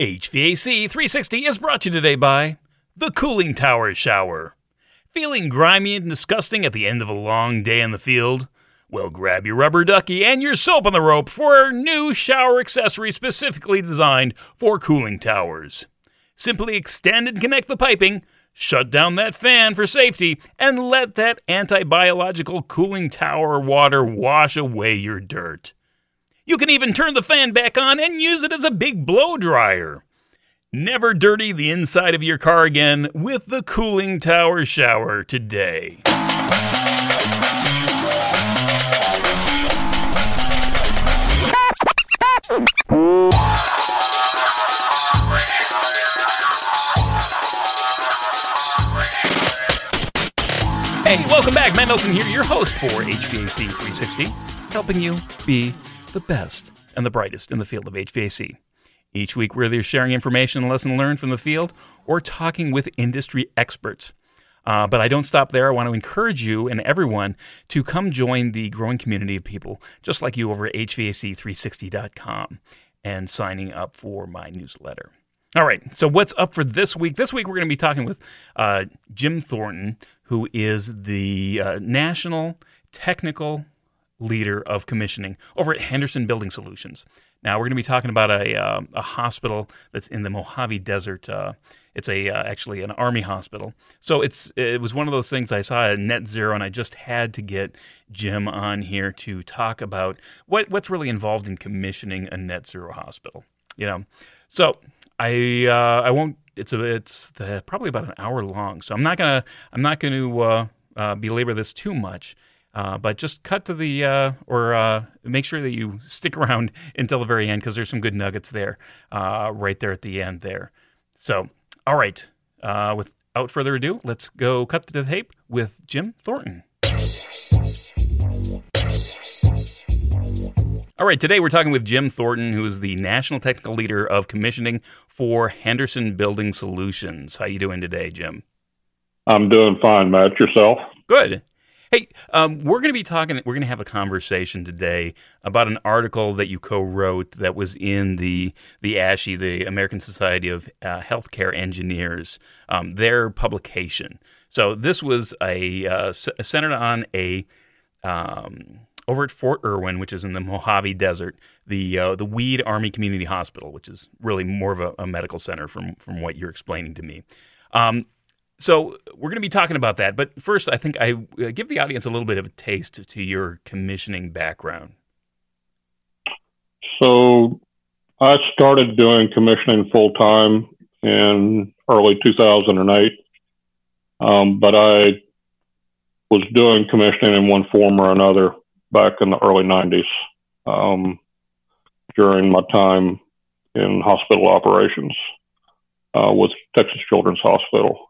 HVAC 360 is brought to you today by the Cooling Tower Shower. Feeling grimy and disgusting at the end of a long day in the field? Well, grab your rubber ducky and your soap on the rope for our new shower accessory specifically designed for cooling towers. Simply extend and connect the piping, shut down that fan for safety, and let that anti biological cooling tower water wash away your dirt. You can even turn the fan back on and use it as a big blow dryer. Never dirty the inside of your car again with the Cooling Tower Shower today. Hey, welcome back. Matt Nelson here, your host for HVAC 360, helping you be the best and the brightest in the field of HVAC. Each week, we're either sharing information and lesson learned from the field or talking with industry experts. Uh, but I don't stop there. I want to encourage you and everyone to come join the growing community of people just like you over at HVAC360.com and signing up for my newsletter. All right, so what's up for this week? This week, we're going to be talking with uh, Jim Thornton, who is the uh, National Technical Leader of Commissioning over at Henderson Building Solutions. Now, we're going to be talking about a, uh, a hospital that's in the Mojave Desert. Uh, it's a uh, actually an army hospital. So it's it was one of those things I saw at Net Zero, and I just had to get Jim on here to talk about what what's really involved in commissioning a Net Zero hospital. You know, so I uh, I won't. It's a it's the, probably about an hour long, so I'm not gonna I'm not going to uh, uh, belabor this too much. Uh, but just cut to the uh, or uh, make sure that you stick around until the very end because there's some good nuggets there, uh, right there at the end there. So, all right, uh, without further ado, let's go cut to the tape with Jim Thornton. All right, today we're talking with Jim Thornton, who is the National Technical Leader of Commissioning for Henderson Building Solutions. How you doing today, Jim? I'm doing fine, Matt. Yourself? Good. Hey, um, we're going to be talking. We're going to have a conversation today about an article that you co-wrote that was in the the ASHE, the American Society of uh, Healthcare Engineers, um, their publication. So this was a uh, centered on a um, over at Fort Irwin, which is in the Mojave Desert, the uh, the Weed Army Community Hospital, which is really more of a, a medical center from from what you're explaining to me. Um, so we're going to be talking about that, but first, I think I uh, give the audience a little bit of a taste to your commissioning background. So I started doing commissioning full time in early 2008, um, but I was doing commissioning in one form or another back in the early 90s um, during my time in hospital operations uh, with Texas Children's Hospital.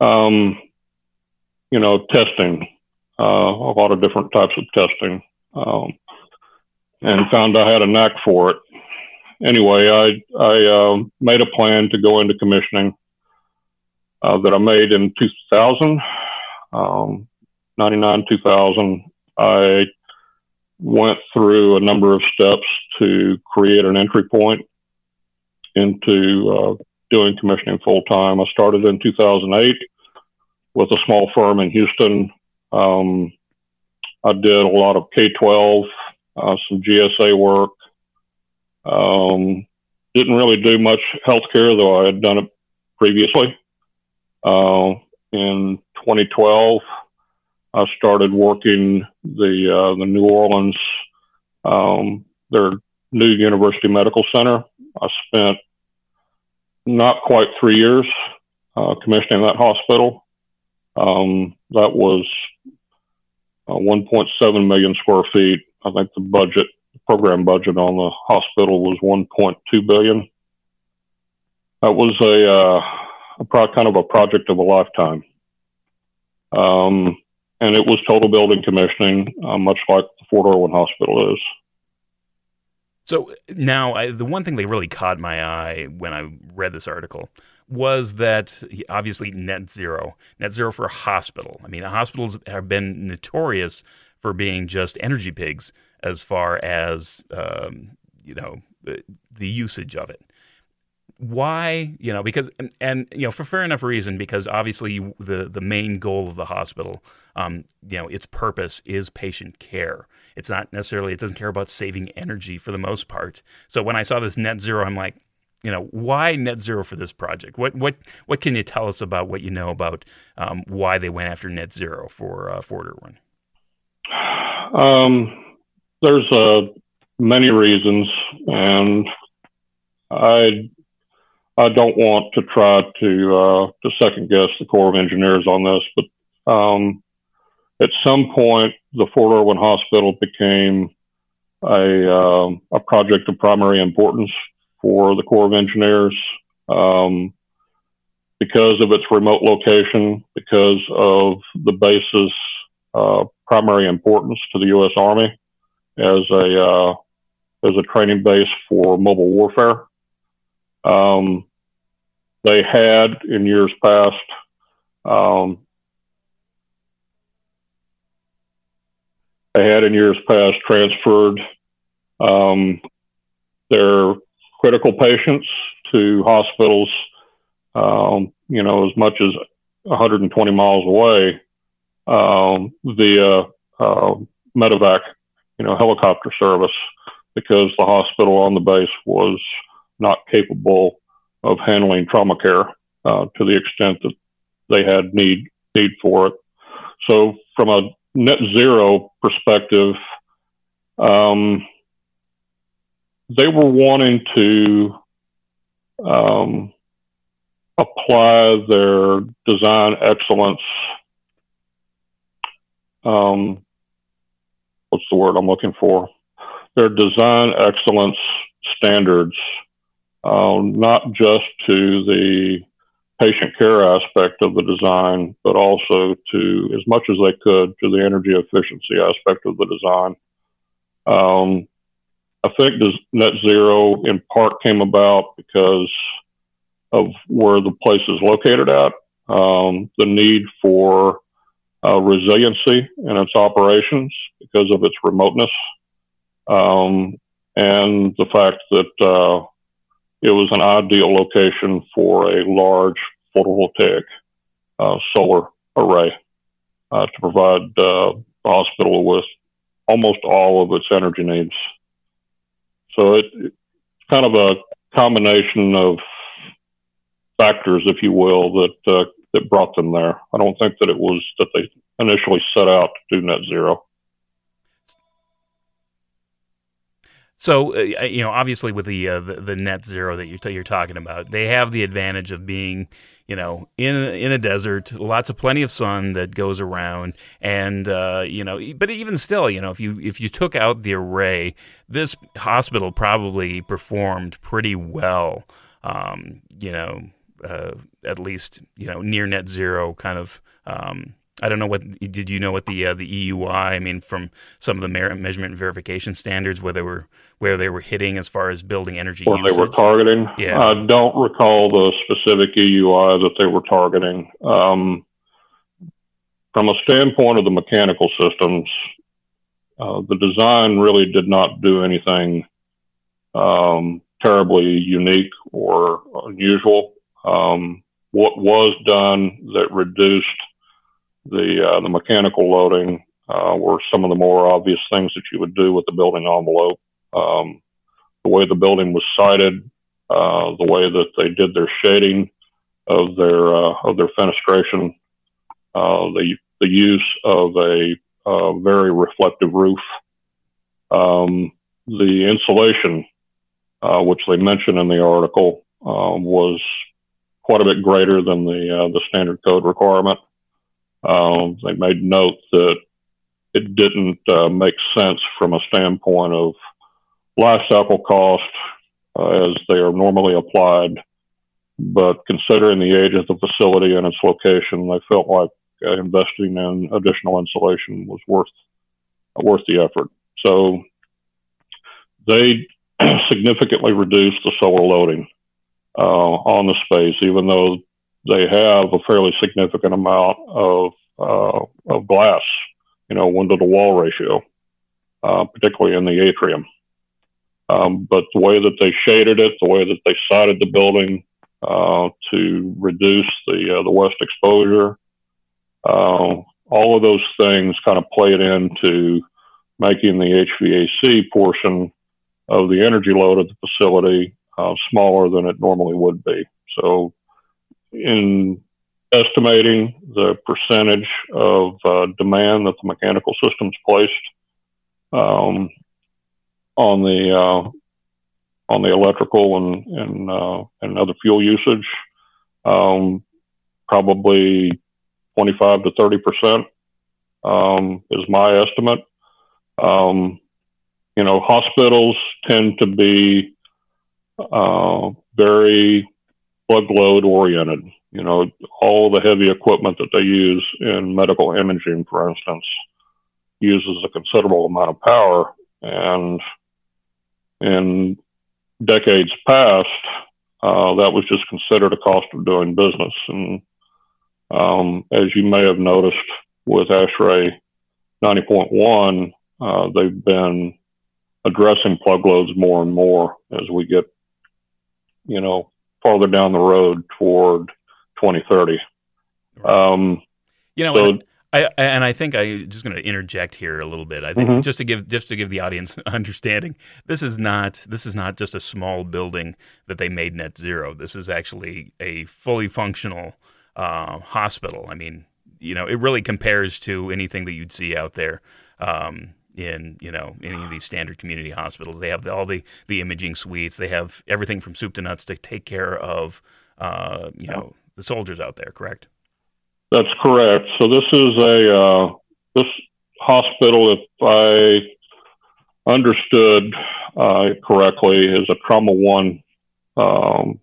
Um, you know, testing, uh, a lot of different types of testing, um, and found I had a knack for it. Anyway, I, I uh, made a plan to go into commissioning uh, that I made in 2000, um, 99, 2000. I went through a number of steps to create an entry point into uh, doing commissioning full time. I started in 2008 with a small firm in Houston. Um, I did a lot of K 12, uh, some GSA work. Um, didn't really do much healthcare, though I had done it previously. Uh, in 2012, I started working the uh, the New Orleans um, their new University Medical Center. I spent not quite three years uh, commissioning that hospital. Um, that was uh, 1.7 million square feet. I think the budget, program budget on the hospital was 1.2 billion. That was a, uh, a pro- kind of a project of a lifetime. Um, and it was total building commissioning, uh, much like the Fort Irwin Hospital is. So now, I, the one thing that really caught my eye when I read this article was that obviously net zero, net zero for a hospital. I mean, hospitals have been notorious for being just energy pigs as far as um, you know the usage of it. why you know because and, and, you know for fair enough reason because obviously the the main goal of the hospital um, you know its purpose is patient care it's not necessarily it doesn't care about saving energy for the most part. So when i saw this net zero i'm like you know why net zero for this project? What what what can you tell us about what you know about um, why they went after net zero for uh, fort irwin? Um, there's uh, many reasons and i I don't want to try to uh, to second guess the Corps of Engineers on this, but um, at some point, the Fort Irwin Hospital became a uh, a project of primary importance for the Corps of Engineers um, because of its remote location, because of the base's uh, primary importance to the U.S. Army as a uh, as a training base for mobile warfare. Um, they had in years past. Um, had in years past transferred um, their critical patients to hospitals, um, you know, as much as 120 miles away um, via uh, medevac, you know, helicopter service because the hospital on the base was not capable of handling trauma care uh, to the extent that they had need need for it. So, from a net zero perspective, um, they were wanting to um, apply their design excellence. Um, what's the word I'm looking for? Their design excellence standards um, not just to the patient care aspect of the design, but also to, as much as they could, to the energy efficiency aspect of the design. Um, I think net zero in part came about because of where the place is located at, um, the need for uh, resiliency in its operations because of its remoteness, um, and the fact that uh, it was an ideal location for a large photovoltaic uh, solar array uh, to provide uh, the hospital with almost all of its energy needs. So it, it's kind of a combination of factors, if you will, that uh, that brought them there. I don't think that it was that they initially set out to do net zero. So uh, you know, obviously, with the, uh, the, the net zero that you're you're talking about, they have the advantage of being, you know, in in a desert, lots of plenty of sun that goes around, and uh, you know, but even still, you know, if you if you took out the array, this hospital probably performed pretty well. Um, you know, uh, at least you know near net zero kind of. Um, I don't know what did you know what the uh, the EUI? I mean, from some of the measurement and verification standards, where they were where they were hitting as far as building energy. Or they were targeting. Yeah, I don't recall the specific EUI that they were targeting. Um, from a standpoint of the mechanical systems, uh, the design really did not do anything um, terribly unique or unusual. Um, what was done that reduced the uh, the mechanical loading uh, were some of the more obvious things that you would do with the building envelope. Um, the way the building was sited, uh, the way that they did their shading of their uh, of their fenestration, uh, the the use of a uh, very reflective roof, um, the insulation, which they mention in the article, was quite a bit greater than the the standard code requirement. Um, they made note that it didn't uh, make sense from a standpoint of life cycle cost uh, as they are normally applied. But considering the age of the facility and its location, they felt like uh, investing in additional insulation was worth worth the effort. So they significantly reduced the solar loading uh, on the space, even though they have a fairly significant amount of uh, of glass, you know, window to wall ratio, uh, particularly in the atrium. Um, but the way that they shaded it, the way that they sited the building uh, to reduce the uh, the west exposure, uh, all of those things kind of played into making the HVAC portion of the energy load of the facility uh, smaller than it normally would be. So, in estimating the percentage of uh, demand that the mechanical systems placed um, on the uh, on the electrical and and, uh, and other fuel usage, um, probably 25 to 30 percent um, is my estimate. Um, you know, hospitals tend to be uh, very plug load oriented. You know, all the heavy equipment that they use in medical imaging, for instance, uses a considerable amount of power. And in decades past, uh, that was just considered a cost of doing business. And um, as you may have noticed with ASHRAE 90.1, uh, they've been addressing plug loads more and more as we get, you know, farther down the road toward 2030. Um, you know, so, I, and I think I'm just going to interject here a little bit. I think mm-hmm. just to give just to give the audience understanding, this is not this is not just a small building that they made net zero. This is actually a fully functional uh, hospital. I mean, you know, it really compares to anything that you'd see out there. Um, in you know any of these standard community hospitals. They have all the the imaging suites. They have everything from soup to nuts to take care of uh, you know the soldiers out there. Correct. That's correct. So this is a uh, this hospital, if I understood uh, correctly, is a trauma one um,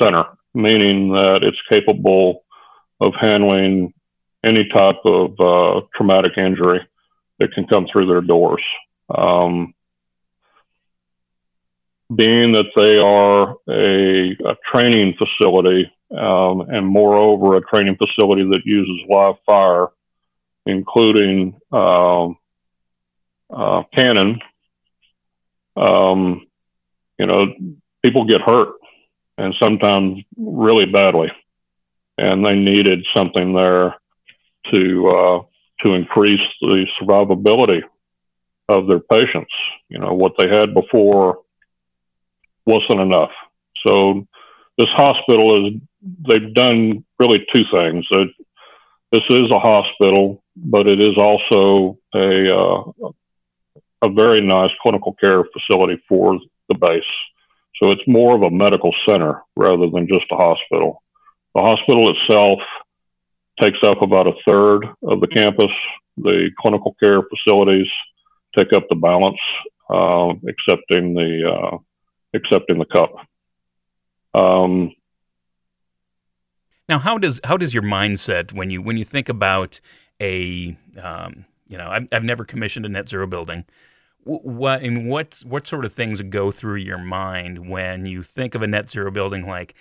center, meaning that it's capable of handling any type of uh, traumatic injury that can come through their doors. Um, being that they are a, a training facility um, and moreover a training facility that uses live fire, including um, uh, cannon, um, you know, people get hurt and sometimes really badly. And they needed something there to uh, to increase the survivability of their patients. You know, what they had before wasn't enough. So this hospital is, they've done really two things. this is a hospital, but it is also a, uh, a very nice clinical care facility for the base. So it's more of a medical center rather than just a hospital. The hospital itself takes up about a third of the campus. The clinical care facilities take up the balance, uh, excepting the uh, excepting the CUP. Um, now, how does how does your mindset when you when you think about a um, you know I've, I've never commissioned a net zero building. What mean, what what sort of things go through your mind when you think of a net zero building? Like,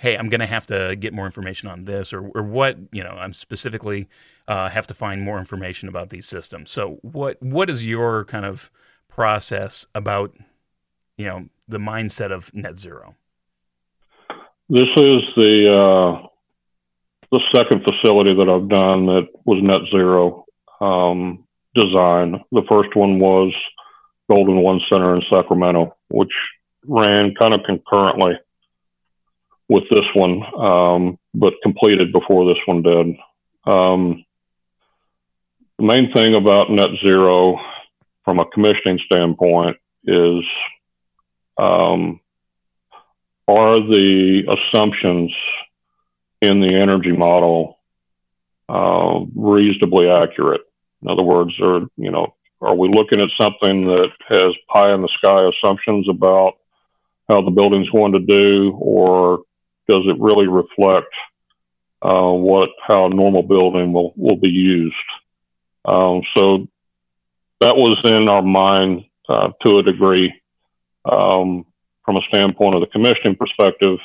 hey, I'm going to have to get more information on this, or, or what, you know, I'm specifically uh, have to find more information about these systems. So, what what is your kind of process about, you know, the mindset of net zero? This is the uh, the second facility that I've done that was net zero um, design. The first one was Golden One Center in Sacramento, which ran kind of concurrently with this one, um, but completed before this one did. Um, the main thing about net zero from a commissioning standpoint is um, are the assumptions in the energy model uh, reasonably accurate? In other words, are you know are we looking at something that has pie in the sky assumptions about how the building's going to do, or does it really reflect uh, what how a normal building will will be used? Um, so that was in our mind uh, to a degree. Um, from a standpoint of the commissioning perspective,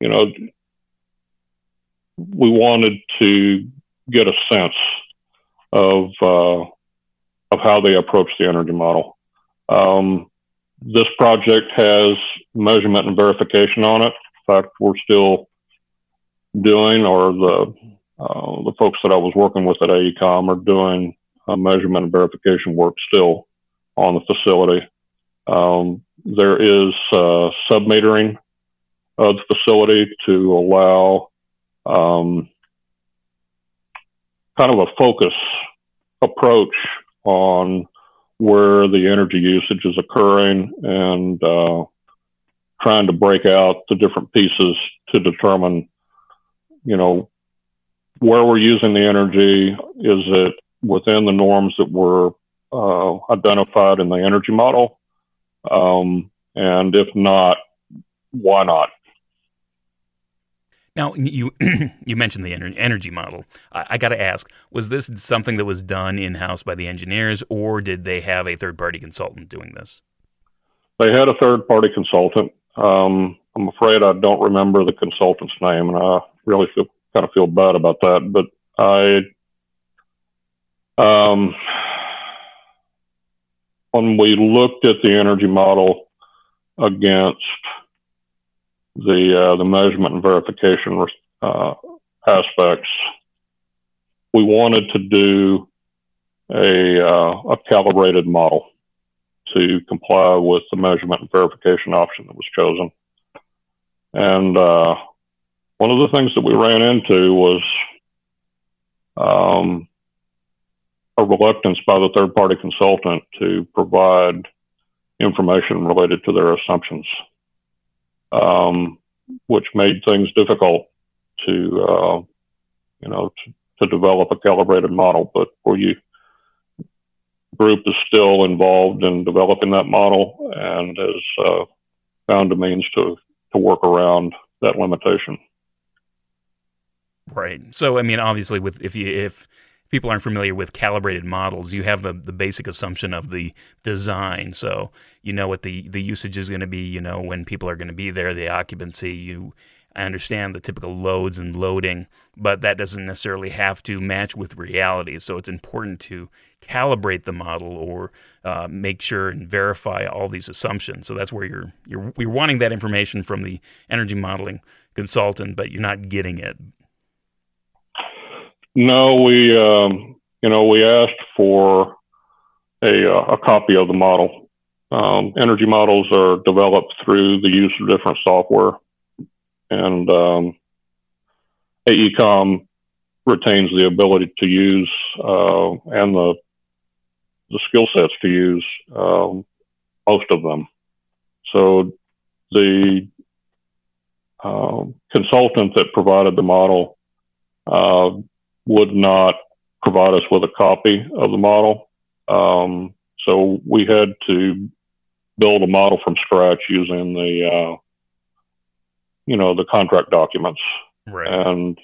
you know, we wanted to get a sense of uh, of how they approach the energy model. Um, this project has measurement and verification on it. Fact, we're still doing, or the uh, the folks that I was working with at AECOM are doing uh, measurement and verification work still on the facility. Um, there is uh, submetering of the facility to allow um, kind of a focus approach on where the energy usage is occurring and uh, trying to break out the different pieces to determine, you know, where we're using the energy. Is it within the norms that were uh, identified in the energy model? Um, and if not, why not? Now you you mentioned the energy model. I, I got to ask: Was this something that was done in house by the engineers, or did they have a third party consultant doing this? They had a third party consultant. Um, I'm afraid I don't remember the consultant's name, and I really feel kind of feel bad about that. But I, um, when we looked at the energy model against the uh, the measurement and verification uh, aspects, we wanted to do a uh, a calibrated model to comply with the measurement and verification option that was chosen. And uh, one of the things that we ran into was um, a reluctance by the third party consultant to provide information related to their assumptions um, which made things difficult to, uh, you know, to, to, develop a calibrated model. But for you, group is still involved in developing that model and has uh, found a means to to work around that limitation. Right. So, I mean, obviously, with if you if people aren't familiar with calibrated models, you have the, the basic assumption of the design. So you know what the, the usage is going to be, you know, when people are going to be there, the occupancy, you I understand the typical loads and loading, but that doesn't necessarily have to match with reality. So it's important to calibrate the model or uh, make sure and verify all these assumptions. So that's where you're, you're you're wanting that information from the energy modeling consultant, but you're not getting it no, we, um, you know, we asked for a, uh, a copy of the model. Um, energy models are developed through the use of different software, and um, AECOM retains the ability to use uh, and the the skill sets to use um, most of them. So the uh, consultant that provided the model uh, would not provide us with a copy of the model. Um, so we had to build a model from scratch using the, uh, you know, the contract documents. Right. And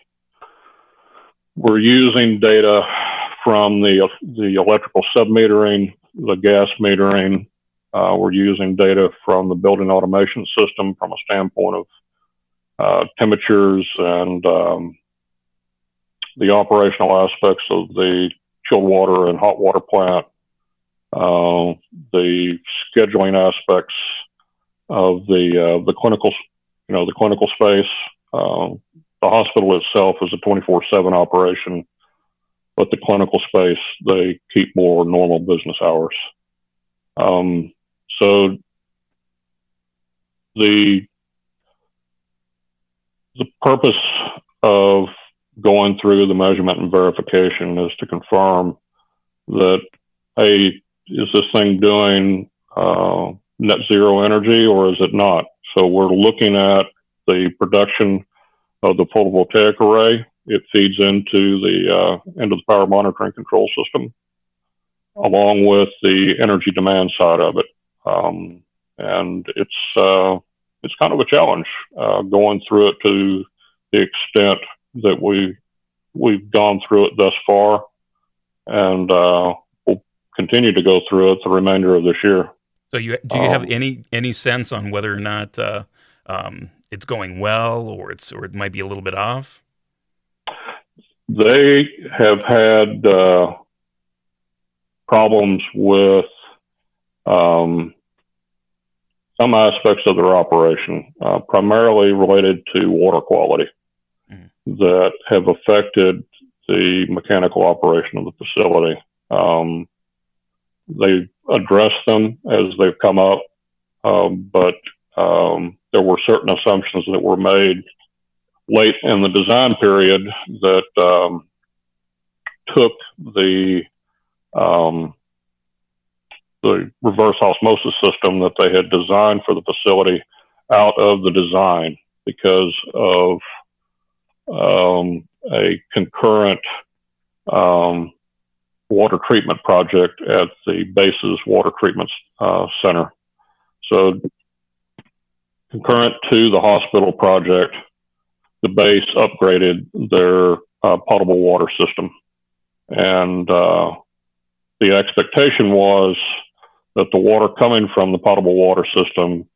we're using data from the the electrical submetering, the gas metering. Uh, we're using data from the building automation system from a standpoint of uh, temperatures and um, the operational aspects of the chilled water and hot water plant, uh, the scheduling aspects of the uh, the clinical, you know, the clinical space. Uh, the hospital itself is a 24/7 operation, but the clinical space they keep more normal business hours. Um, so the the purpose of going through the measurement and verification is to confirm that, hey, is this thing doing uh, net zero energy or is it not? So we're looking at the production of the photovoltaic array. It feeds into the uh, into the power monitoring control system, along with the energy demand side of it. Um, and it's uh, it's kind of a challenge uh, going through it to the extent that we we've gone through it thus far, and uh, we'll continue to go through it the remainder of this year. So, you do you um, have any any sense on whether or not uh, um, it's going well, or it's or it might be a little bit off? They have had uh, problems with um, some aspects of their operation, uh, primarily related to water quality, mm. that have affected the mechanical operation of the facility. Um, they address them as they've come up, um, but um, there were certain assumptions that were made late in the design period that um, took the um, the reverse osmosis system that they had designed for the facility out of the design because of um, a concurrent um, water treatment project at the base's water treatment uh, center. So, concurrent to the hospital project, the base upgraded their uh, potable water system. And uh, the expectation was that the water coming from the potable water system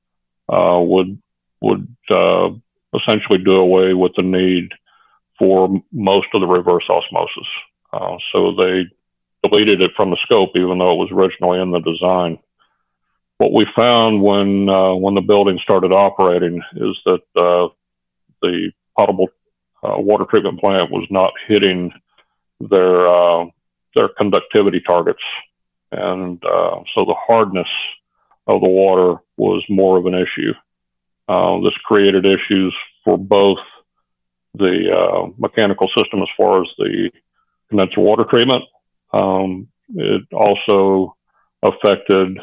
uh, would would uh, essentially do away with the need for most of the reverse osmosis. Uh, so they deleted it from the scope, even though it was originally in the design. What we found when uh, when the building started operating is that uh, the potable uh, water treatment plant was not hitting their uh, their conductivity targets, and uh, so the hardness of the water was more of an issue. Uh, this created issues for both the mechanical system as far as the condenser water treatment um, it also affected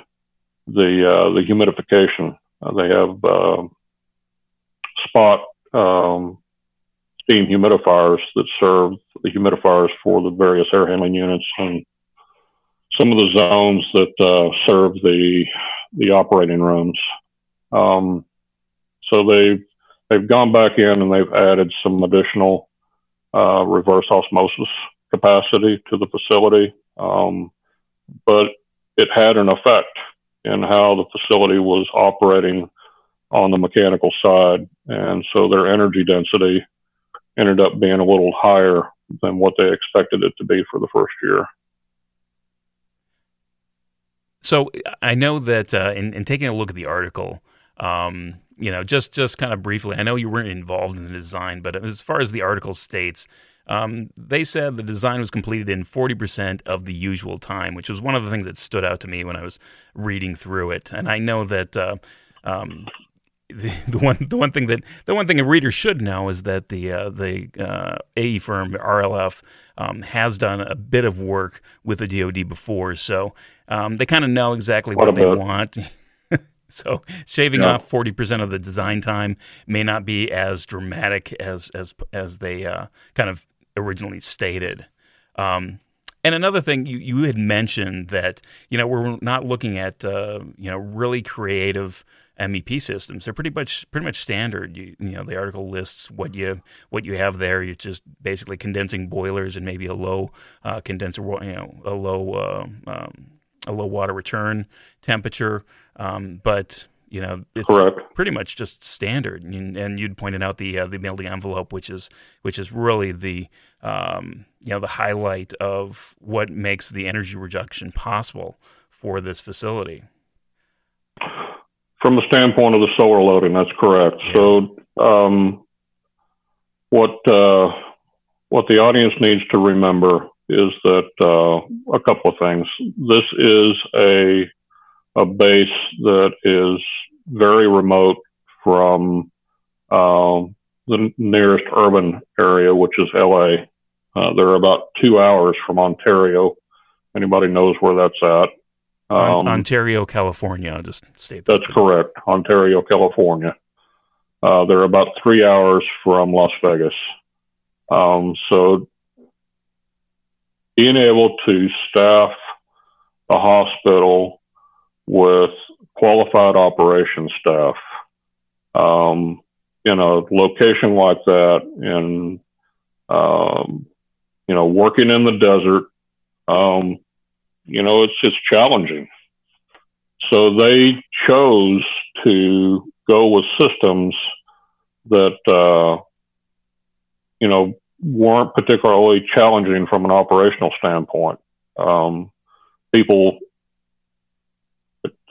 the uh, the humidification. Uh, they have uh, spot um, steam humidifiers that serve the humidifiers for the various air handling units and some of the zones that uh, serve the the operating rooms. Um, so they've they've gone back in and they've added some additional uh, reverse osmosis capacity to the facility, um, but it had an effect in how the facility was operating on the mechanical side. And so their energy density ended up being a little higher than what they expected it to be for the first year. So I know that uh, in, in, taking a look at the article, um, you know, just just kind of briefly, I know you weren't involved in the design, but as far as the article states, um, they said the design was completed in 40% of the usual time, which was one of the things that stood out to me when I was reading through it. And I know that uh, um, the, the, one the one thing that the one thing a reader should know is that the uh, the uh, AE firm RLF um, has done a bit of work with the DoD before, so um, they kind of know exactly what, what they want. So shaving yeah. off forty percent of the design time may not be as dramatic as as as they uh, kind of originally stated. Um, and another thing you, you had mentioned that you know we're not looking at uh, you know really creative MEP systems. They're pretty much pretty much standard. You, you, know the article lists what you what you have there. You're just basically condensing boilers and maybe a low uh, condenser you know a low uh, um, a low water return temperature. Um, but you know, it's Correct. pretty much just standard. And, and you'd pointed out the uh, the building envelope, which is which is really the um, you know the highlight of what makes the energy reduction possible for this facility. From the standpoint of the solar loading, that's correct. Yeah. So, um, what uh, what the audience needs to remember is that uh, a couple of things. This is a a base that is very remote from uh, the nearest urban area, which is LA. Uh, they're about two hours from Ontario. Anybody knows where that's at? Um, Ontario, California. I'll just state that. That's correct. Ontario, California. Uh, they're about three hours from Las Vegas. Um, so being able to staff a hospital with qualified operations staff. Um, in a location like that and um, you know working in the desert um, you know it's it's challenging. So they chose to go with systems that uh, you know weren't particularly challenging from an operational standpoint. Um, people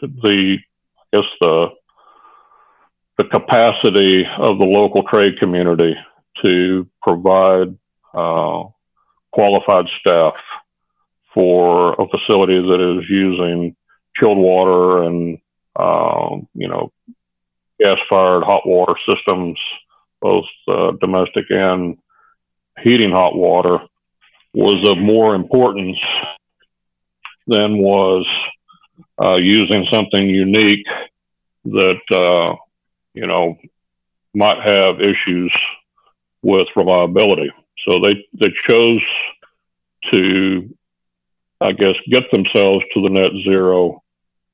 the I guess the the capacity of the local trade community to provide uh, qualified staff for a facility that is using chilled water and um, you know gas-fired hot water systems, both uh, domestic and heating hot water, was of more importance than was uh, using something unique that uh, you know might have issues with reliability. So they they chose to, I guess, get themselves to the net zero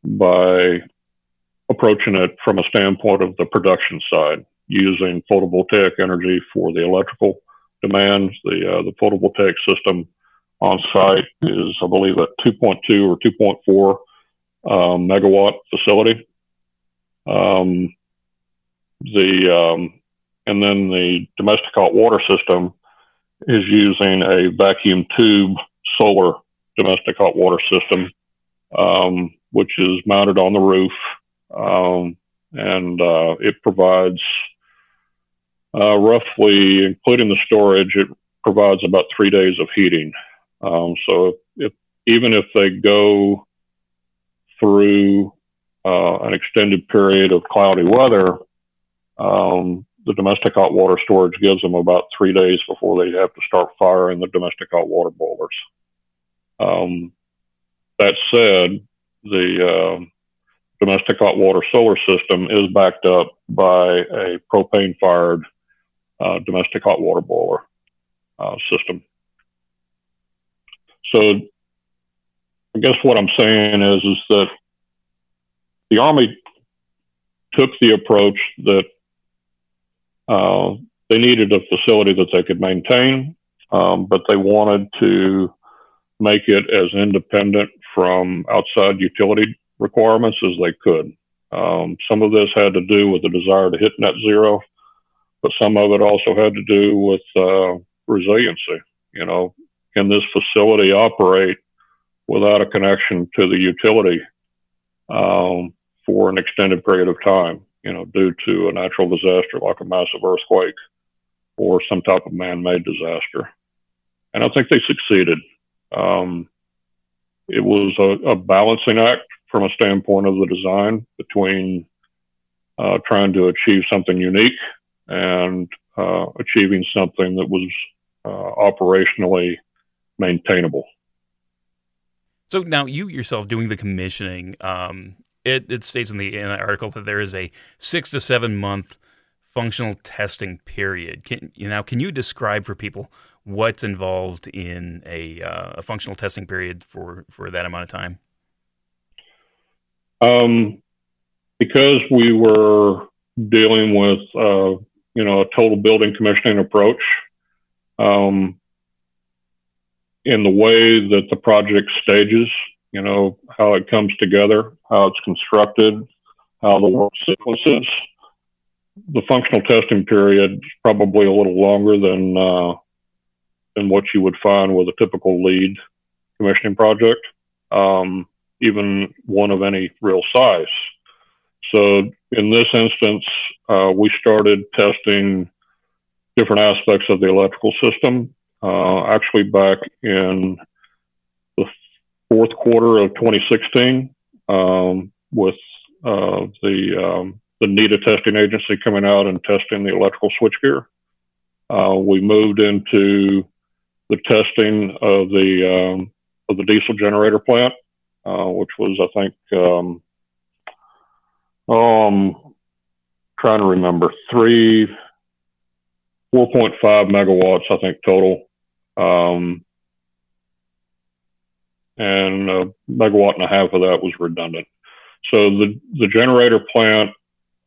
by approaching it from a standpoint of the production side, using photovoltaic energy for the electrical demands. The uh, the photovoltaic system on site is, I believe, at 2.2 or 2.4 um, megawatt facility. Um, the um, and then the domestic hot water system is using a vacuum tube solar domestic hot water system, um, which is mounted on the roof, um, and uh, it provides uh, roughly, including the storage, it provides about three days of heating. Um, so if, even if they go through uh, an extended period of cloudy weather, um, the domestic hot water storage gives them about three days before they have to start firing the domestic hot water boilers. Um, that said, the uh, domestic hot water solar system is backed up by a propane fired uh, domestic hot water boiler uh, system. So I guess what I'm saying is is that the Army took the approach that uh, they needed a facility that they could maintain, um, but they wanted to make it as independent from outside utility requirements as they could. Um, some of this had to do with the desire to hit net zero, but some of it also had to do with uh, resiliency. You know, can this facility operate without a connection to the utility um, for an extended period of time? You know, due to a natural disaster like a massive earthquake or some type of man-made disaster. And I think they succeeded. Um, it was a, a, balancing act from a standpoint of the design between uh, trying to achieve something unique and uh, achieving something that was uh, operationally maintainable. So now you yourself doing the commissioning, um, it, it states in the, in the article that there is a six to seven month functional testing period. Can you now can you describe for people what's involved in a, uh, a functional testing period for for that amount of time? Um, because we were dealing with uh, you know a total building commissioning approach. Um, in the way that the project stages, you know, how it comes together, how it's constructed, how the work sequences. The functional testing period is probably a little longer than uh, than what you would find with a typical LEED commissioning project, um, even one of any real size. So in this instance, uh, we started testing different aspects of the electrical system uh, actually back in the fourth quarter of 2016 um, with uh, the um, the NETA testing agency coming out and testing the electrical switchgear. Uh, we moved into the testing of the um, of the diesel generator plant, uh, which was I think um, um trying to remember three 4.5 megawatts I think total um, and a megawatt and a half of that was redundant. So the, the generator plant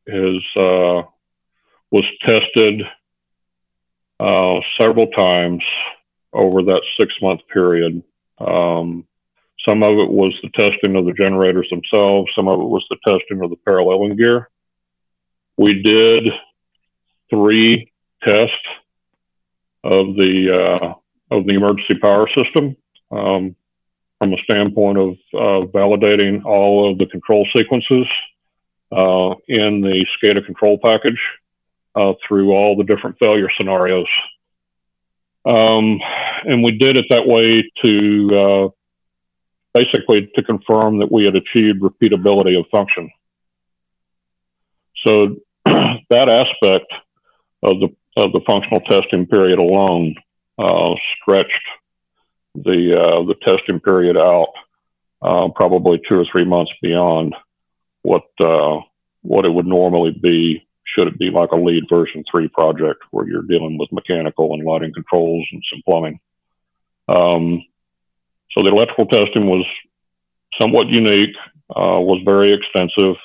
is, uh, was tested uh, several times over that six month period. Um, some of it was the testing of the generators themselves. Some of it was the testing of the paralleling gear. We did three tests of the uh, of the emergency power system um, from a standpoint of uh, validating all of the control sequences uh, in the SCADA control package uh, through all the different failure scenarios. Um, and we did it that way to uh, basically to confirm that we had achieved repeatability of function. So that aspect of the of the functional testing period alone uh, stretched the uh, the testing period out uh, probably two or three months beyond what uh, what it would normally be should it be like a LEED version three project where you're dealing with mechanical and lighting controls and some plumbing. Um, so the electrical testing was somewhat unique, uh, was very extensive.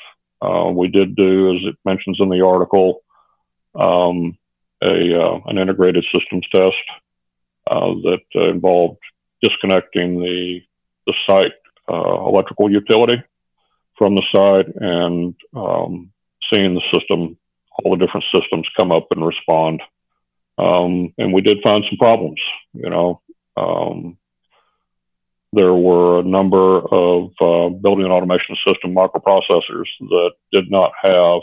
Uh, we did do, as it mentions in the article, um, a uh, an integrated systems test uh, that involved disconnecting the the site uh, electrical utility from the site and um, seeing the system, all the different systems come up and respond. Um, and we did find some problems. You know, um, there were a number of uh, building automation system microprocessors that did not have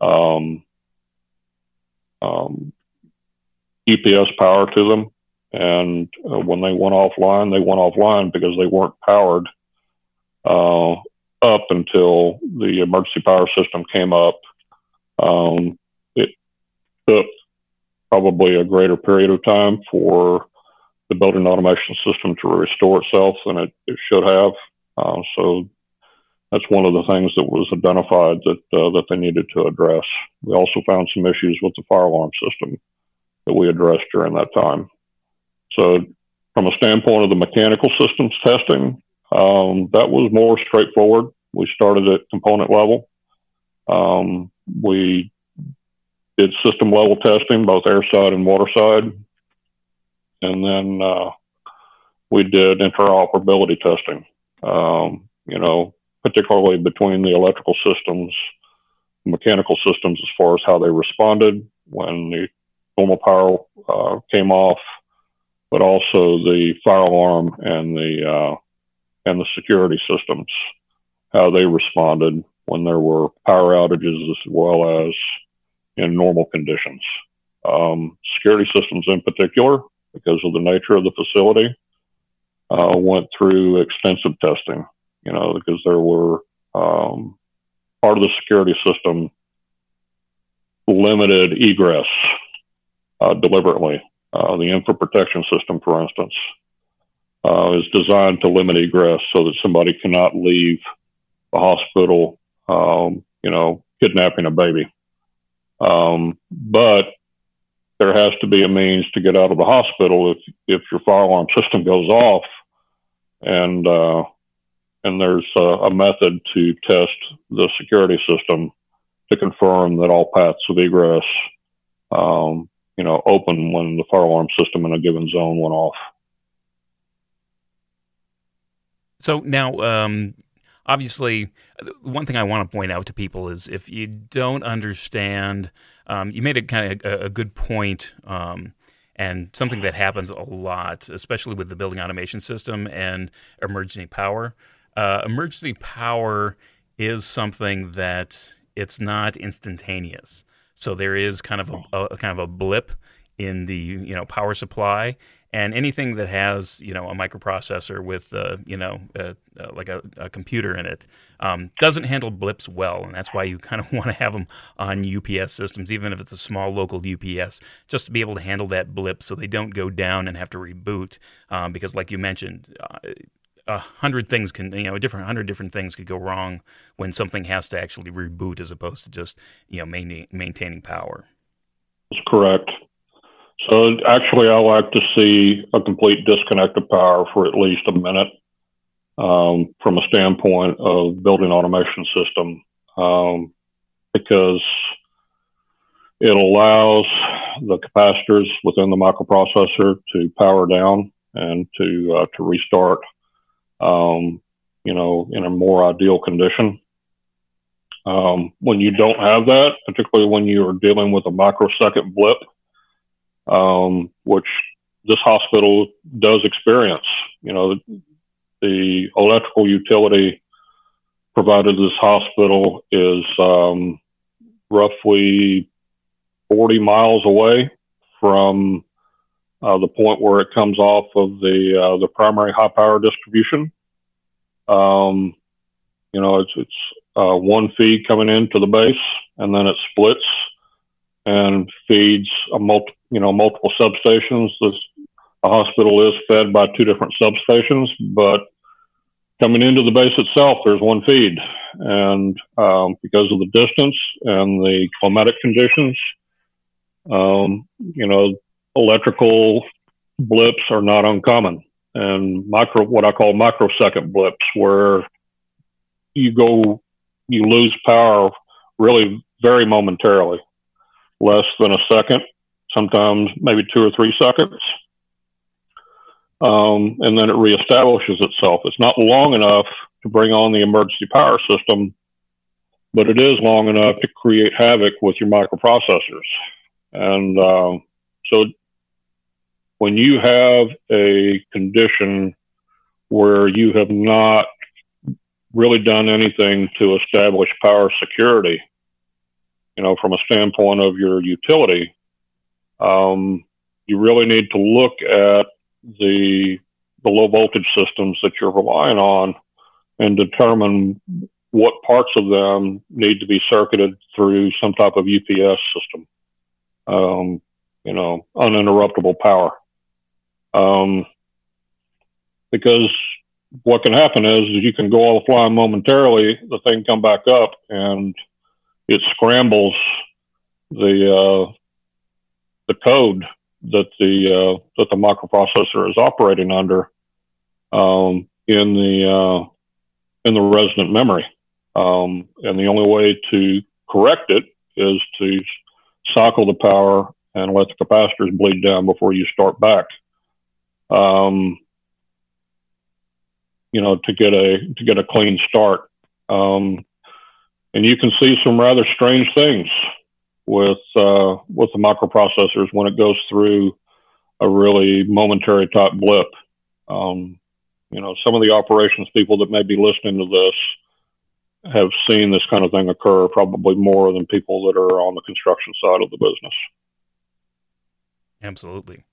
um, um, power to them. And uh, when they went offline, they went offline because they weren't powered uh, up until the emergency power system came up. Um, it took probably a greater period of time for the building automation system to restore itself than it, it should have. Uh, so that's one of the things that was identified that uh, that they needed to address. We also found some issues with the fire alarm system that we addressed during that time. So, from a standpoint of the mechanical systems testing, um, that was more straightforward. We started at component level. Um, we did system level testing, both air side and water side. And then uh, we did interoperability testing, um, you know, particularly between the electrical systems, mechanical systems, as far as how they responded when the normal power uh, came off but also the fire alarm and the uh, and the security systems, how they responded when there were power outages as well as in normal conditions. Um, security systems, in particular, because of the nature of the facility, uh, went through extensive testing. You know, because there were um, part of the security system limited egress uh, deliberately uh, the infant protection system, for instance, uh, is designed to limit egress so that somebody cannot leave the hospital, um, you know, kidnapping a baby. Um, but there has to be a means to get out of the hospital if if your fire alarm system goes off, and uh, and there's a, a, method to test the security system to confirm that all paths of egress um, you know, open when the fire alarm system in a given zone went off. So now, um, obviously, one thing I want to point out to people is if you don't understand, um, you made a kind of a, a good point, um, and something that happens a lot, especially with the building automation system and emergency power. Uh, emergency power is something that it's not instantaneous. So there is kind of a, a, kind of a blip in the you know power supply, and anything that has you know a microprocessor with uh, you know uh, uh, like a, a, computer in it um, doesn't handle blips well, and that's why you kind of want to have them on UPS systems, even if it's a small local UPS, just to be able to handle that blip so they don't go down and have to reboot. Um, because, like you mentioned, uh, a hundred things can you know a different hundred different things could go wrong when something has to actually reboot as opposed to just you know maintaining maintaining power. That's correct. So actually, I like to see a complete disconnect of power for at least a minute um, from a standpoint of building automation system um, because it allows the capacitors within the microprocessor to power down and to uh, to restart um, you know, in a more ideal condition. Um, when you don't have that, particularly when you are dealing with a microsecond blip, um, which this hospital does experience, you know, the, the electrical utility provided this hospital is um, roughly 40 miles away from uh, the point where it comes off of the uh, the primary high power distribution. Um, you know, it's it's uh, one feed coming into the base, and then it splits and feeds a multi, you know, multiple substations. This the hospital is fed by two different substations, but coming into the base itself, there's one feed, and um, because of the distance and the climatic conditions, um, you know, electrical blips are not uncommon, and micro what I call microsecond blips, where you go, you lose power really very momentarily, less than a second, sometimes maybe two or three seconds um, and then it reestablishes itself. It's not long enough to bring on the emergency power system, but it is long enough to create havoc with your microprocessors. And uh, so when you have a condition where you have not really done anything to establish power security, you know, from a standpoint of your utility, um, you really need to look at the the low voltage systems that you're relying on and determine what parts of them need to be circuited through some type of UPS system. Um, you know, uninterruptible power. Um, because what can happen is, is you can go all offline momentarily, the thing come back up and it scrambles the uh, the code that the uh, that the microprocessor is operating under um, in the uh, in the resident memory. Um, and the only way to correct it is to cycle the power and let the capacitors bleed down before you start back. Um, you know, to get a to get a clean start. Um, and you can see some rather strange things with uh, with the microprocessors when it goes through a really momentary type blip. Um, you know, some of the operations people that may be listening to this have seen this kind of thing occur probably more than people that are on the construction side of the business. Absolutely.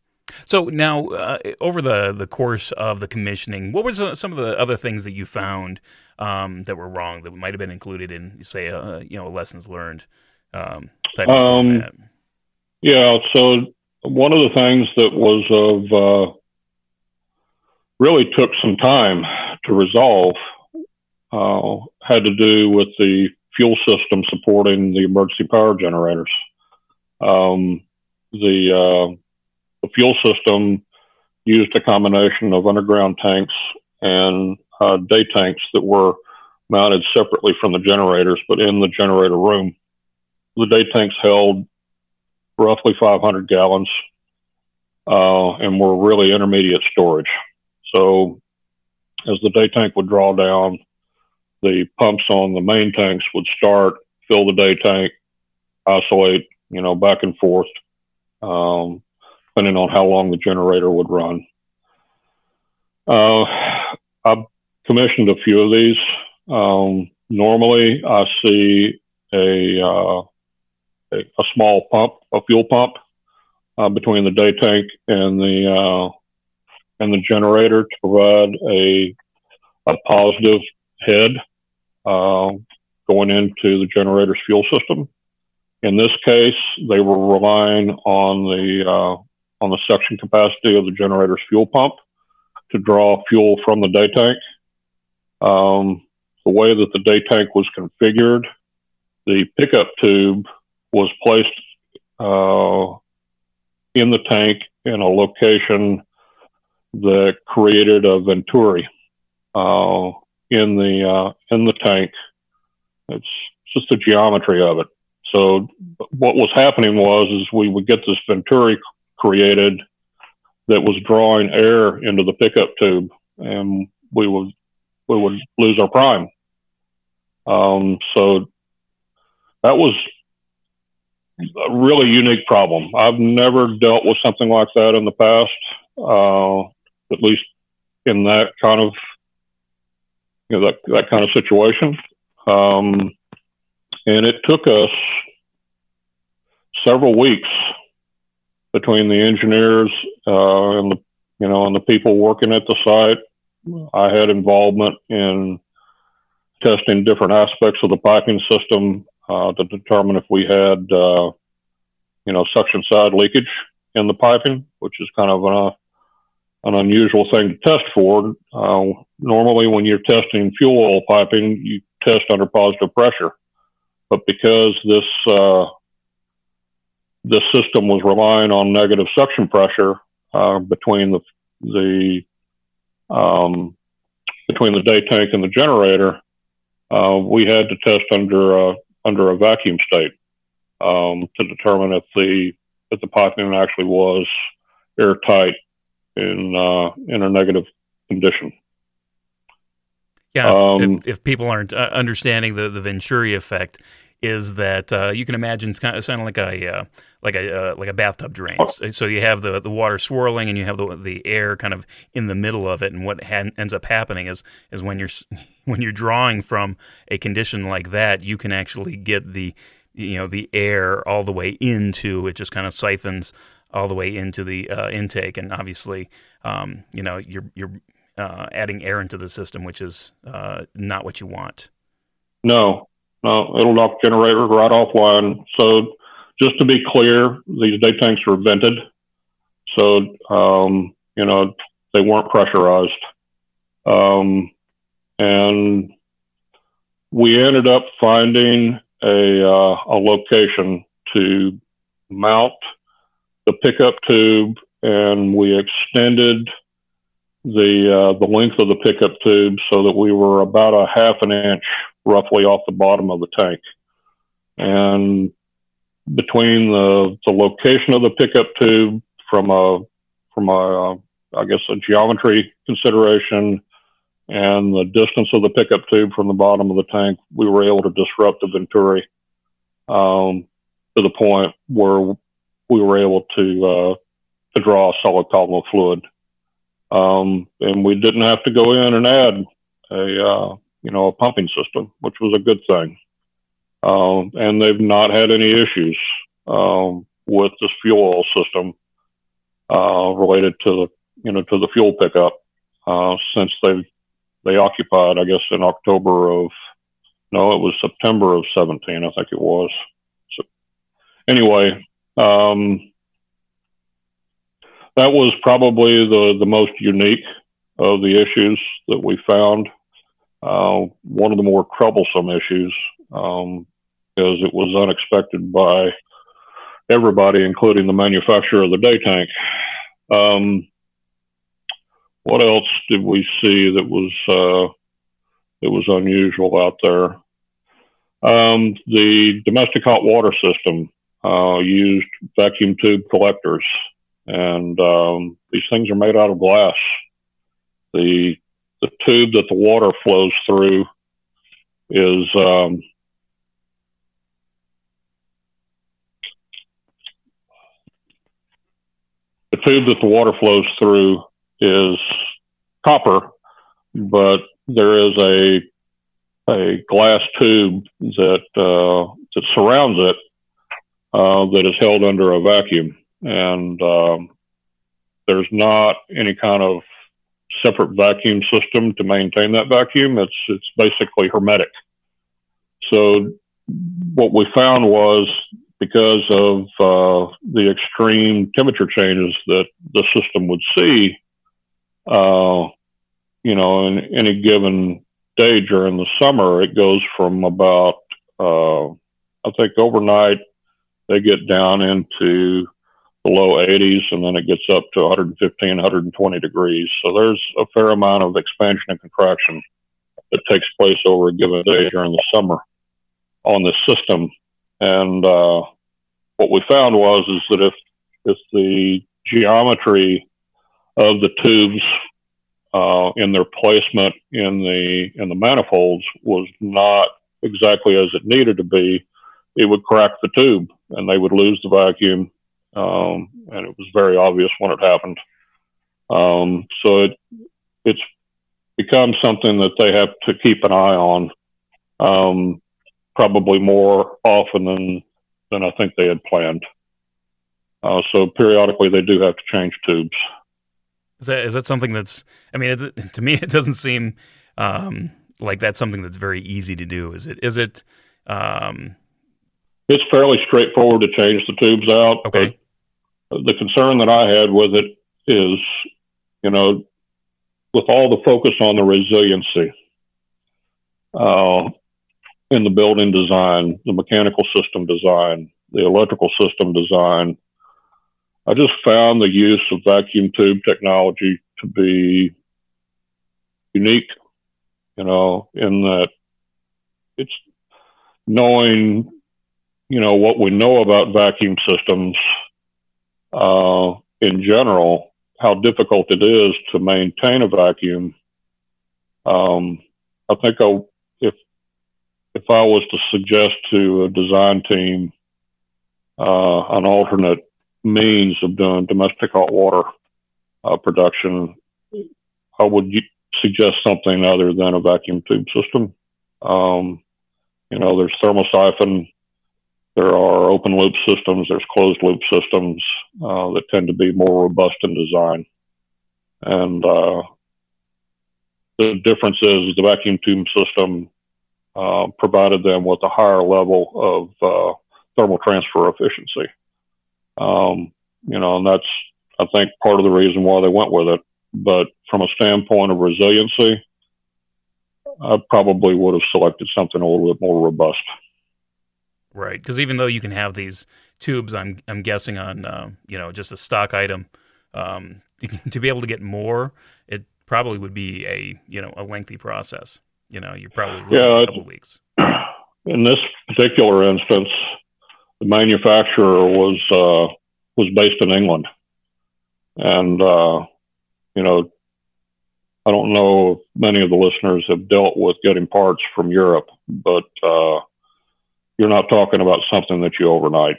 So now, uh, over the the course of the commissioning, what were some of the other things that you found um, that were wrong that might have been included in, say, uh, you know, lessons learned um, type of um? Yeah. So one of the things that was of uh, really took some time to resolve uh, had to do with the fuel system supporting the emergency power generators. Um, the, uh, the fuel system used a combination of underground tanks and uh, day tanks that were mounted separately from the generators, but in the generator room the day tanks held roughly 500 gallons uh, and were really intermediate storage. So as the day tank would draw down, the pumps on the main tanks would start, fill the day tank, isolate, you know, back and forth, um, depending on how long the generator would run. Uh, I've commissioned a few of these. Um, normally, I see a uh, a, a small pump, a fuel pump, uh, between the day tank and the uh, and the generator to provide a a positive head uh, going into the generator's fuel system. In this case, they were relying on the uh, on the suction capacity of the generator's fuel pump to draw fuel from the day tank. Um, the way that the day tank was configured, the pickup tube was placed uh, in the tank in a location that created a venturi uh, in the uh, in the tank. It's just the geometry of it. So what was happening was is we would get this venturi created that was drawing air into the pickup tube, and we would we would lose our prime. Um, so that was a really unique problem. I've never dealt with something like that in the past, uh, at least in that kind of you know that that kind of situation. Um, and it took us several weeks between the engineers uh, and the you know and the people working at the site. I had involvement in testing different aspects of the piping system uh, to determine if we had uh, you know suction side leakage in the piping, which is kind of an, an unusual thing to test for. Uh, normally, when you're testing fuel oil piping, you test under positive pressure, but because this uh, this system was relying on negative suction pressure uh, between the the um, between the day tank and the generator, uh, we had to test under a, under a vacuum state um, to determine if the if the piping actually was airtight in uh, in a negative condition. Yeah, um, if, if, people aren't uh, understanding the the Venturi effect, is that uh, you can imagine it's kind of sounding like a uh, like a uh, like a bathtub drain. Oh. So you have the, the water swirling and you have the the air kind of in the middle of it. And what ha- ends up happening is is when you're when you're drawing from a condition like that, you can actually get the you know the air all the way into it. Just kind of siphons all the way into the uh, intake, and obviously, um, you know you're you're uh, adding air into the system, which is uh, not what you want. No, no, it'll knock generators right offline. So just to be clear, these day tanks are vented. So, um, you know, they weren't pressurized. Um, and we ended up finding a, uh, a location to mount the pickup tube and we extended the uh, the length of the pickup tube so that we were about a half an inch roughly off the bottom of the tank. And between the, the location of the pickup tube from a from a I guess a geometry consideration and the distance of the pickup tube from the bottom of the tank, we were able to disrupt the Venturi um, to the point where we were able to uh, to draw a solid column of fluid, um, and we didn't have to go in and add a uh, you know, a pumping system, which was a good thing. Um, and they've not had any issues um, with this fuel oil system uh, related to the, you know, to the fuel pickup uh, since they they occupied, I guess, in October of no, it was September of 17, I think it was. So anyway, um, that was probably the the most unique of the issues that we found. Uh, one of the more troublesome issues um, because it was unexpected by everybody, including the manufacturer of the day tank. Um, what else did we see that was uh, that was unusual out there? Um, the domestic hot water system uh, used vacuum tube collectors, and um, these things are made out of glass. The the tube that the water flows through is um, the tube that the water flows through is copper, but there is a a glass tube that uh, that surrounds it uh, that is held under a vacuum, and um, there's not any kind of separate vacuum system to maintain that vacuum. It's it's basically hermetic. So what we found was because of uh, the extreme temperature changes that the system would see, uh, you know, in any given day during the summer, it goes from about, uh, I think overnight, they get down into low 80s and then it gets up to 115, 120 degrees. So there's a fair amount of expansion and contraction that takes place over a given day during the summer on this system. And uh, what we found was is that if if the geometry of the tubes uh, in their placement in the in the manifolds was not exactly as it needed to be, it would crack the tube and they would lose the vacuum um, and it was very obvious when it happened. Um, so it, it's become something that they have to keep an eye on, um, probably more often than than I think they had planned. Uh, so periodically, they do have to change tubes. Is that is that something that's? I mean, it, to me, it doesn't seem um, like that's something that's very easy to do. Is it? Is it? Um... It's fairly straightforward to change the tubes out. Okay. The concern that I had with it is, you know, with all the focus on the resiliency uh, in the building design, the mechanical system design, the electrical system design, I just found the use of vacuum tube technology to be unique, you know, in that it's knowing, you know, what we know about vacuum systems uh, in general, how difficult it is to maintain a vacuum. Um, I think I, if if I was to suggest to a design team uh, an alternate means of doing domestic hot water uh, production, I would suggest something other than a vacuum tube system. Um, you know, there's thermosiphon, there are open loop systems, there's closed loop systems uh, that tend to be more robust in design. And uh, the difference is the vacuum tube system uh, provided them with a higher level of uh, thermal transfer efficiency. Um, you know, and that's, I think, part of the reason why they went with it. But from a standpoint of resiliency, I probably would have selected something a little bit more robust. Right, because even though you can have these tubes, I'm I'm guessing on uh, you know just a stock item, um, to be able to get more, it probably would be a you know a lengthy process. You know, you're probably yeah, a couple weeks. In this particular instance, the manufacturer was uh, was based in England, and uh, you know, I don't know if many of the listeners have dealt with getting parts from Europe, but uh, you're not talking about something that you overnight.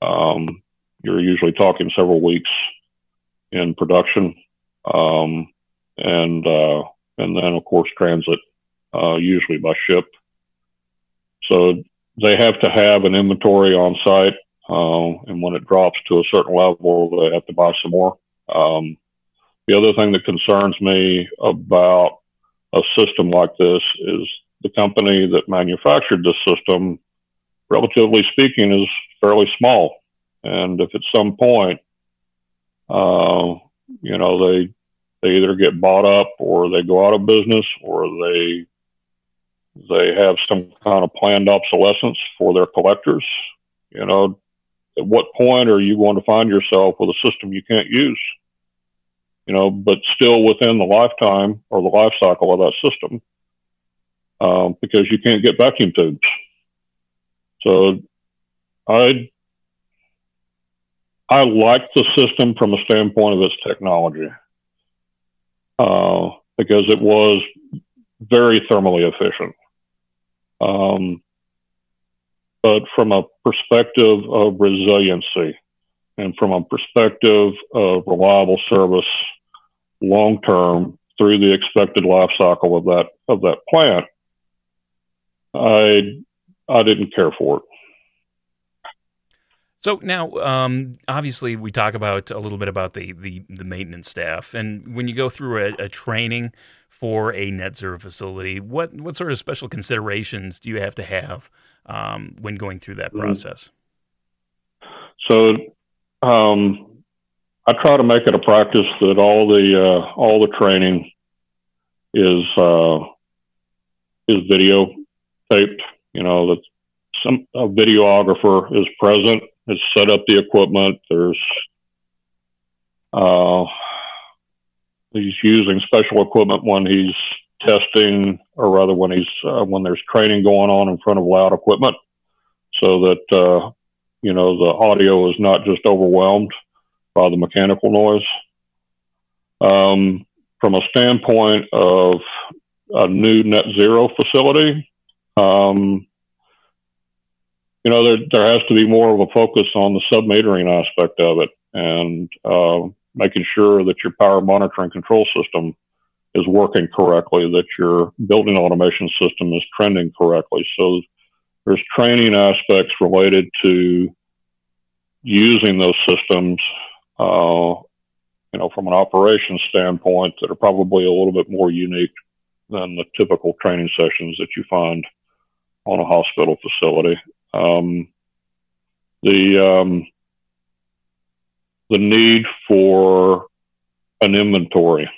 Um, you're usually talking several weeks in production, um, and uh, and then of course transit, uh, usually by ship. So they have to have an inventory on site, uh, and when it drops to a certain level, they have to buy some more. Um, the other thing that concerns me about a system like this is the company that manufactured this system, relatively speaking, is fairly small. And if at some point, uh, you know, they they either get bought up or they go out of business or they they have some kind of planned obsolescence for their collectors. You know, at what point are you going to find yourself with a system you can't use? You know, but still within the lifetime or the life cycle of that system, um, because you can't get vacuum tubes. So, I I like the system from a standpoint of its technology uh, because it was very thermally efficient. Um, but from a perspective of resiliency and from a perspective of reliable service long term through the expected life cycle of that of that plant, I I didn't care for it. So now, um, obviously, we talk about a little bit about the, the, the maintenance staff, and when you go through a, a, training for a net zero facility, what what sort of special considerations do you have to have um, when going through that mm-hmm. process? So, um, I try to make it a practice that all the uh, all the training is uh, is video taped. You know that some a videographer is present has set up the equipment. There's uh, he's using special equipment when he's testing, or rather when he's uh, when there's training going on in front of loud equipment, so that uh, you know the audio is not just overwhelmed by the mechanical noise. Um, from a standpoint of a new net zero facility, um, you know, there, there has to be more of a focus on the sub-metering aspect of it and uh, making sure that your power monitoring control system is working correctly, that your building automation system is trending correctly. So there's training aspects related to using those systems, uh, you know, from an operations standpoint that are probably a little bit more unique than the typical training sessions that you find on a hospital facility. Um, the um, the need for an inventory,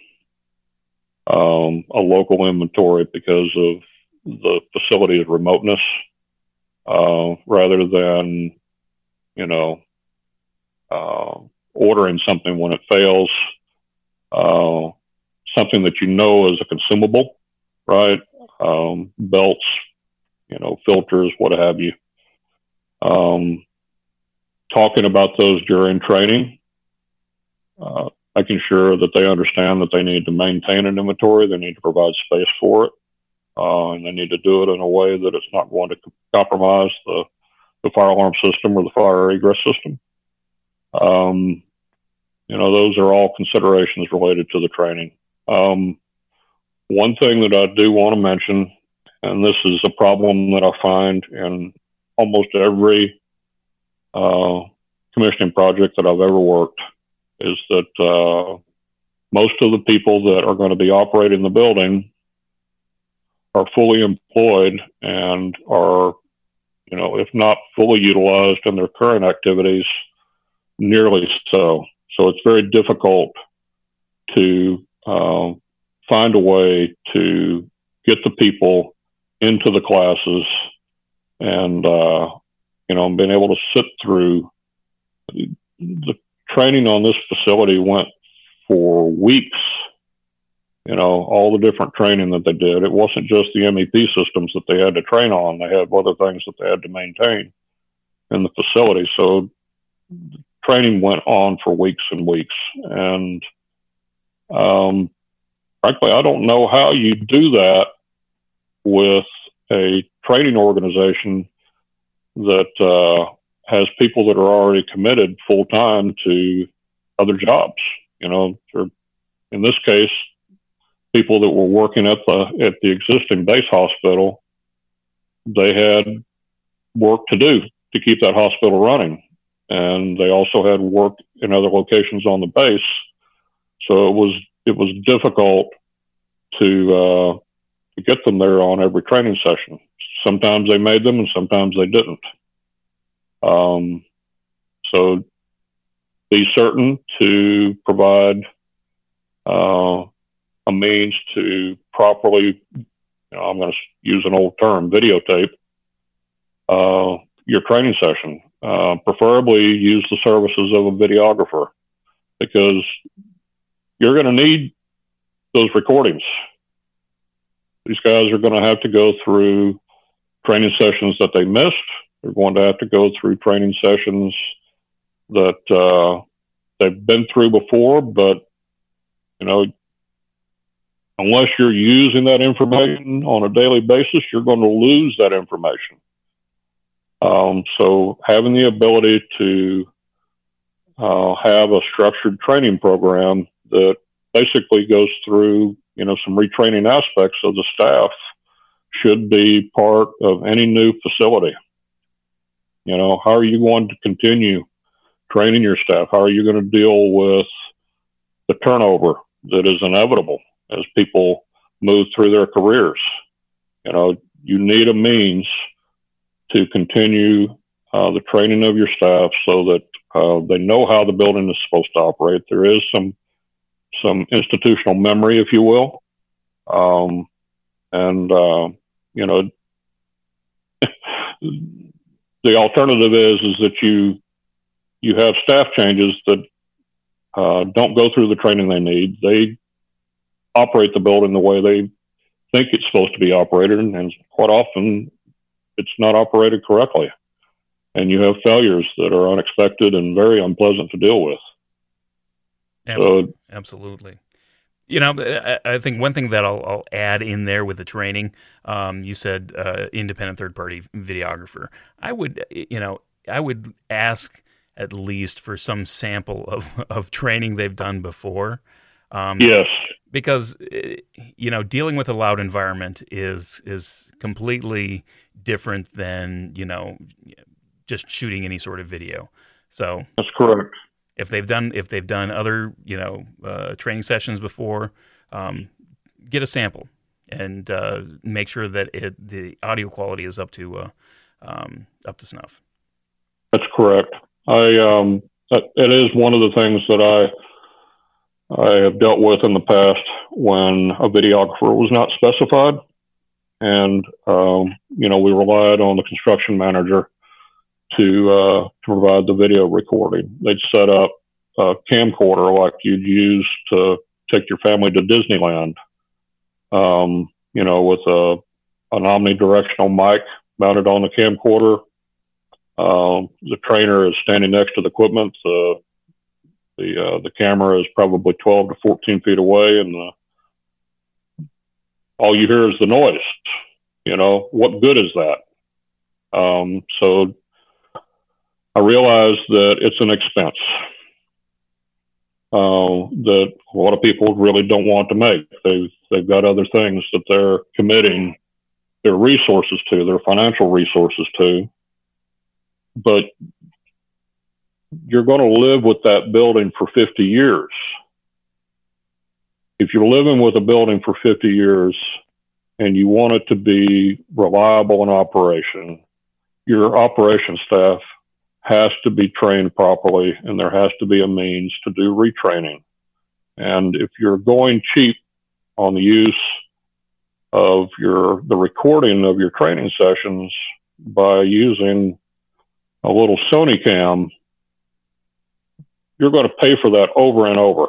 um, a local inventory, because of the facility's remoteness, uh, rather than you know uh, ordering something when it fails, uh, something that you know is a consumable, right? Um, belts, you know, filters, what have you. Um, talking about those during training, uh, making sure that they understand that they need to maintain an inventory, they need to provide space for it, uh, and they need to do it in a way that it's not going to compromise the, the fire alarm system or the fire egress system. Um, you know, those are all considerations related to the training. Um, one thing that I do want to mention, and this is a problem that I find in almost every uh, commissioning project that I've ever worked, is that uh, most of the people that are going to be operating the building are fully employed and are, you know, if not fully utilized in their current activities, nearly so. So it's very difficult to uh, find a way to get the people into the classes and, uh, you know, being able to sit through the training on this facility went for weeks. You know, all the different training that they did. It wasn't just the MEP systems that they had to train on. They had other things that they had to maintain in the facility. So training went on for weeks and weeks. And um, frankly, I don't know how you do that with a training organization that uh, has people that are already committed full time to other jobs. You know, in this case, people that were working at the at the existing base hospital, they had work to do to keep that hospital running and they also had work in other locations on the base. So it was it was difficult to uh, get them there on every training session. Sometimes they made them, and sometimes they didn't. Um, so be certain to provide uh, a means to properly, you know, I'm going to use an old term, videotape uh, your training session. Uh, preferably use the services of a videographer because you're going to need those recordings. These guys are going to have to go through training sessions that they missed. They're going to have to go through training sessions that uh, they've been through before, but you know, unless you're using that information on a daily basis, you're going to lose that information. Um, so having the ability to uh, have a structured training program that basically goes through, you know, some retraining aspects of the staff should be part of any new facility. You know, how are you going to continue training your staff? How are you going to deal with the turnover that is inevitable as people move through their careers? You know, you need a means to continue uh, the training of your staff so that uh, they know how the building is supposed to operate. There is some some institutional memory, if you will, um, and uh, you know the alternative is is that you you have staff changes that uh, don't go through the training they need. They operate the building the way they think it's supposed to be operated, and quite often it's not operated correctly. And you have failures that are unexpected and very unpleasant to deal with. Absolutely. So, Absolutely. You know, I think one thing that I'll, I'll add in there with the training, um, you said uh, independent third party videographer. I would, you know, I would ask at least for some sample of, of training they've done before. Um, yes, because eh, you know dealing with a loud environment is is completely different than you know just shooting any sort of video. So that's correct. If they've done if they've done other you know uh, training sessions before, um, get a sample and uh, make sure that it, the audio quality is up to uh, um, up to snuff. That's correct. I um, it is one of the things that I I have dealt with in the past when a videographer was not specified, and um, you know we relied on the construction manager to uh, provide the video recording. They'd set up a camcorder like you'd use to take your family to Disneyland. Um, you know, with a an omnidirectional mic mounted on the camcorder. Um, the trainer is standing next to the equipment. The the uh, the camera is probably 12 to 14 feet away, and the, all you hear is the noise. You know, what good is that? Um, so I realize that it's an expense uh, that a lot of people really don't want to make. They've they've got other things that they're committing their resources to, their financial resources to. But you're going to live with that building for 50 years. If you're living with a building for 50 years and you want it to be reliable in operation, your operation staff has to be trained properly and there has to be a means to do retraining. And if you're going cheap on the use of your the recording of your training sessions by using a little Sony cam, you're going to pay for that over and over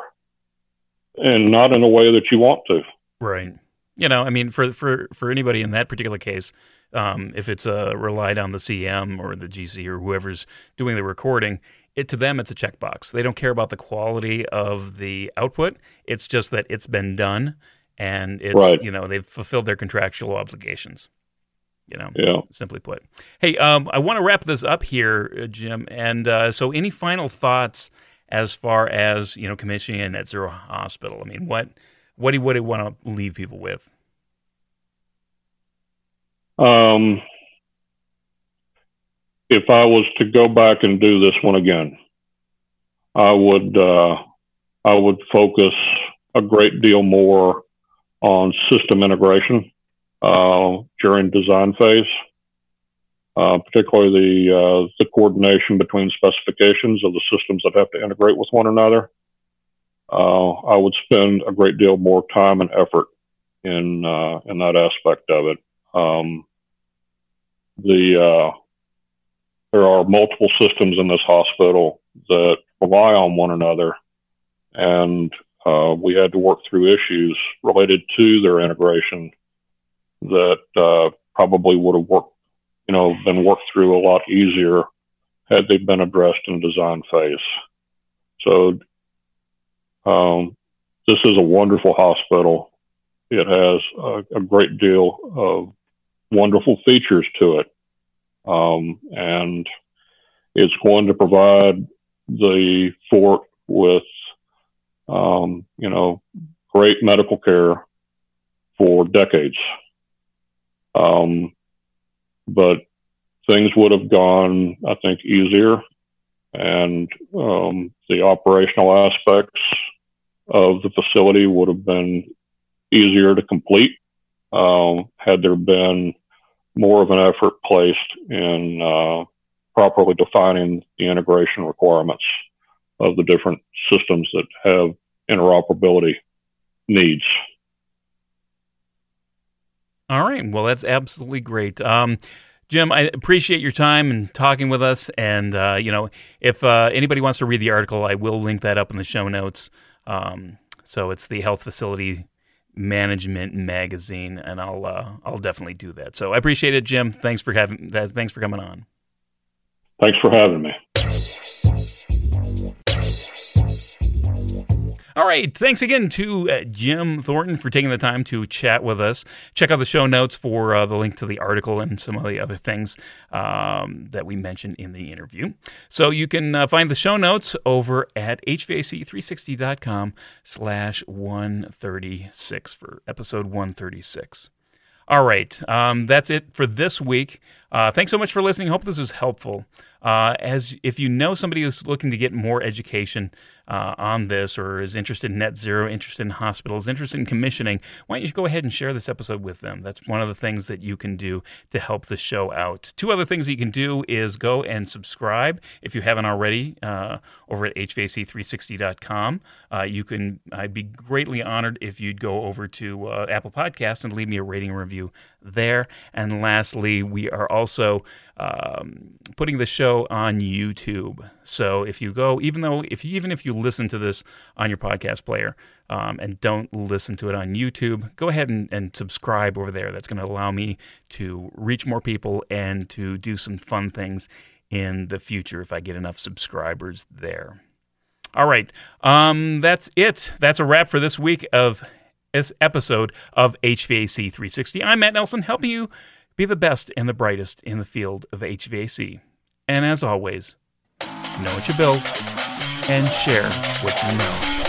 and not in a way that you want to. Right. You know, I mean, for for for anybody in that particular case, um, if it's uh, relied on the CM or the GC or whoever's doing the recording, it to them it's a checkbox. They don't care about the quality of the output. It's just that it's been done, and it's right. you know they've fulfilled their contractual obligations. You know, yeah. simply put. Hey, um, I want to wrap this up here, uh, Jim. And uh, so, any final thoughts as far as you know commissioning at zero hospital? I mean, what what do you, what do you want to leave people with? Um, if I was to go back and do this one again, I would uh, I would focus a great deal more on system integration uh, during design phase, uh, particularly the uh, the coordination between specifications of the systems that have to integrate with one another. Uh, I would spend a great deal more time and effort in uh, in that aspect of it. Um, the uh, there are multiple systems in this hospital that rely on one another, and uh, we had to work through issues related to their integration that uh, probably would have worked, you know, been worked through a lot easier had they been addressed in design phase. So, um, this is a wonderful hospital. It has a, a great deal of wonderful features to it. Um, and it's going to provide the fort with, um, you know, great medical care for decades. Um, but things would have gone, I think, easier, and um, the operational aspects of the facility would have been easier to complete um, had there been more of an effort placed in uh, properly defining the integration requirements of the different systems that have interoperability needs. All right. Well, that's absolutely great. Um, Jim, I appreciate your time and talking with us. And, uh, you know, if uh, anybody wants to read the article, I will link that up in the show notes. Um, so it's the health facility management magazine, and I'll uh, I'll definitely do that. So I appreciate it, Jim. Thanks for having. Thanks for coming on. Thanks for having me. All right. Thanks again to uh, Jim Thornton for taking the time to chat with us. Check out the show notes for uh, the link to the article and some of the other things um, that we mentioned in the interview. So you can uh, find the show notes over at hvac360.com slash 136 for episode 136. All right. Um, that's it for this week. Uh, thanks so much for listening. Hope this was helpful. Uh, as if you know somebody who's looking to get more education uh, on this or is interested in net zero, interested in hospitals, interested in commissioning, why don't you go ahead and share this episode with them? That's one of the things that you can do to help the show out. Two other things that you can do is go and subscribe if you haven't already uh, over at hvac360.com. Uh, you can. I'd be greatly honored if you'd go over to uh, Apple Podcasts and leave me a rating review there. And lastly, we are also um, putting the show on YouTube. So if you go, even though if you, even if you listen to this on your podcast player um, and don't listen to it on YouTube, go ahead and, and subscribe over there. That's going to allow me to reach more people and to do some fun things in the future if I get enough subscribers there. All right, um, that's it. That's a wrap for this week of episode of HVAC 360. I'm Matt Nelson, helping you be the best and the brightest in the field of HVAC. And as always, know what you build and share what you know.